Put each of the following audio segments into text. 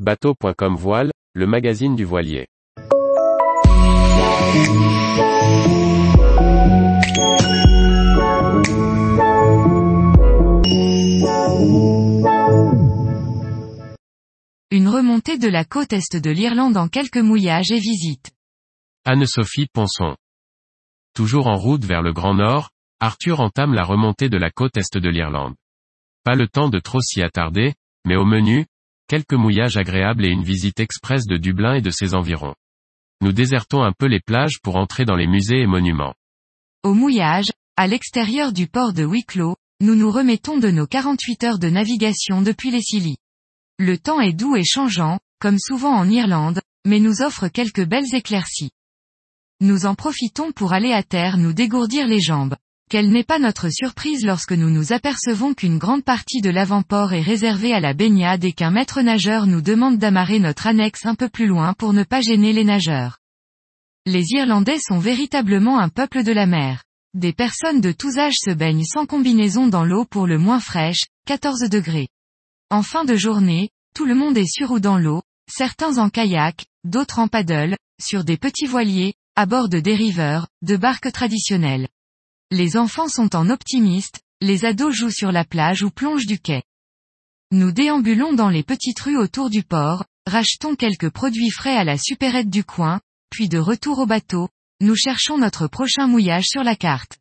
Bateau.com Voile, le magazine du voilier. Une remontée de la côte est de l'Irlande en quelques mouillages et visites. Anne-Sophie Ponson. Toujours en route vers le Grand Nord, Arthur entame la remontée de la côte est de l'Irlande. Pas le temps de trop s'y attarder, mais au menu, quelques mouillages agréables et une visite express de Dublin et de ses environs. Nous désertons un peu les plages pour entrer dans les musées et monuments. Au mouillage, à l'extérieur du port de Wicklow, nous nous remettons de nos 48 heures de navigation depuis les Scilly. Le temps est doux et changeant, comme souvent en Irlande, mais nous offre quelques belles éclaircies. Nous en profitons pour aller à terre nous dégourdir les jambes. Quelle n'est pas notre surprise lorsque nous nous apercevons qu'une grande partie de l'avant-port est réservée à la baignade et qu'un maître nageur nous demande d'amarrer notre annexe un peu plus loin pour ne pas gêner les nageurs. Les Irlandais sont véritablement un peuple de la mer. Des personnes de tous âges se baignent sans combinaison dans l'eau pour le moins fraîche, 14 degrés. En fin de journée, tout le monde est sur ou dans l'eau, certains en kayak, d'autres en paddle, sur des petits voiliers, à bord de dériveurs, de barques traditionnelles. Les enfants sont en optimiste, les ados jouent sur la plage ou plongent du quai. Nous déambulons dans les petites rues autour du port, rachetons quelques produits frais à la supérette du coin, puis de retour au bateau, nous cherchons notre prochain mouillage sur la carte.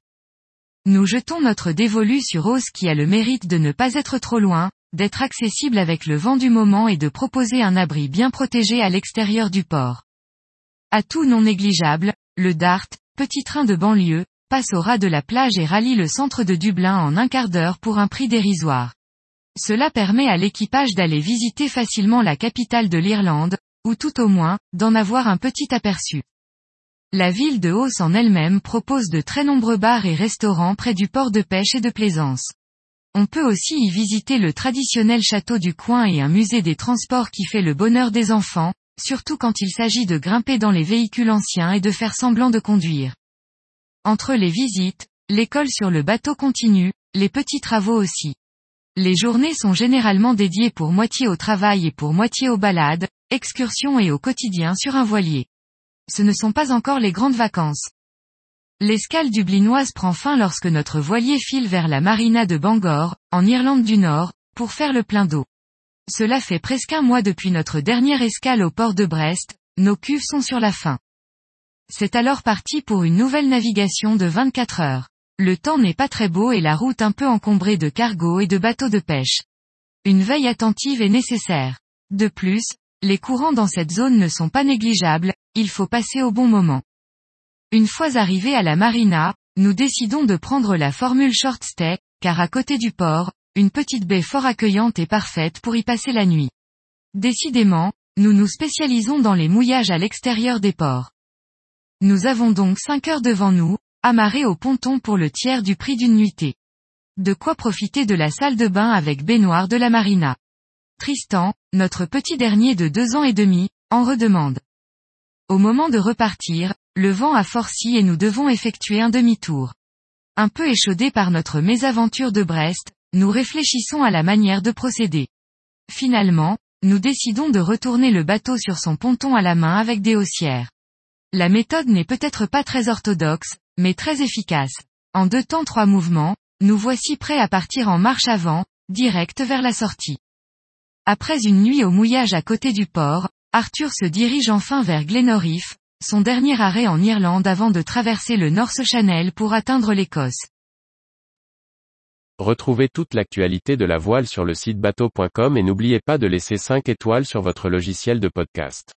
Nous jetons notre dévolu sur Ose qui a le mérite de ne pas être trop loin, d'être accessible avec le vent du moment et de proposer un abri bien protégé à l'extérieur du port. Atout non négligeable, le Dart, petit train de banlieue, passe au ras de la plage et rallie le centre de Dublin en un quart d'heure pour un prix dérisoire. Cela permet à l'équipage d'aller visiter facilement la capitale de l'Irlande, ou tout au moins, d'en avoir un petit aperçu. La ville de Hauss en elle-même propose de très nombreux bars et restaurants près du port de pêche et de plaisance. On peut aussi y visiter le traditionnel château du coin et un musée des transports qui fait le bonheur des enfants, surtout quand il s'agit de grimper dans les véhicules anciens et de faire semblant de conduire. Entre les visites, l'école sur le bateau continue, les petits travaux aussi. Les journées sont généralement dédiées pour moitié au travail et pour moitié aux balades, excursions et au quotidien sur un voilier. Ce ne sont pas encore les grandes vacances. L'escale dublinoise prend fin lorsque notre voilier file vers la marina de Bangor, en Irlande du Nord, pour faire le plein d'eau. Cela fait presque un mois depuis notre dernière escale au port de Brest, nos cuves sont sur la fin. C'est alors parti pour une nouvelle navigation de 24 heures. Le temps n'est pas très beau et la route un peu encombrée de cargos et de bateaux de pêche. Une veille attentive est nécessaire. De plus, les courants dans cette zone ne sont pas négligeables, il faut passer au bon moment. Une fois arrivés à la marina, nous décidons de prendre la formule short stay, car à côté du port, une petite baie fort accueillante est parfaite pour y passer la nuit. Décidément, nous nous spécialisons dans les mouillages à l'extérieur des ports. Nous avons donc 5 heures devant nous, amarrés au ponton pour le tiers du prix d'une nuitée. De quoi profiter de la salle de bain avec baignoire de la marina. Tristan, notre petit dernier de deux ans et demi, en redemande. Au moment de repartir, le vent a forci et nous devons effectuer un demi-tour. Un peu échaudé par notre mésaventure de Brest, nous réfléchissons à la manière de procéder. Finalement, nous décidons de retourner le bateau sur son ponton à la main avec des haussières. La méthode n'est peut-être pas très orthodoxe, mais très efficace. En deux temps trois mouvements, nous voici prêts à partir en marche avant, direct vers la sortie. Après une nuit au mouillage à côté du port, Arthur se dirige enfin vers Glenorif, son dernier arrêt en Irlande avant de traverser le North Channel pour atteindre l'Écosse. Retrouvez toute l'actualité de la voile sur le site bateau.com et n'oubliez pas de laisser 5 étoiles sur votre logiciel de podcast.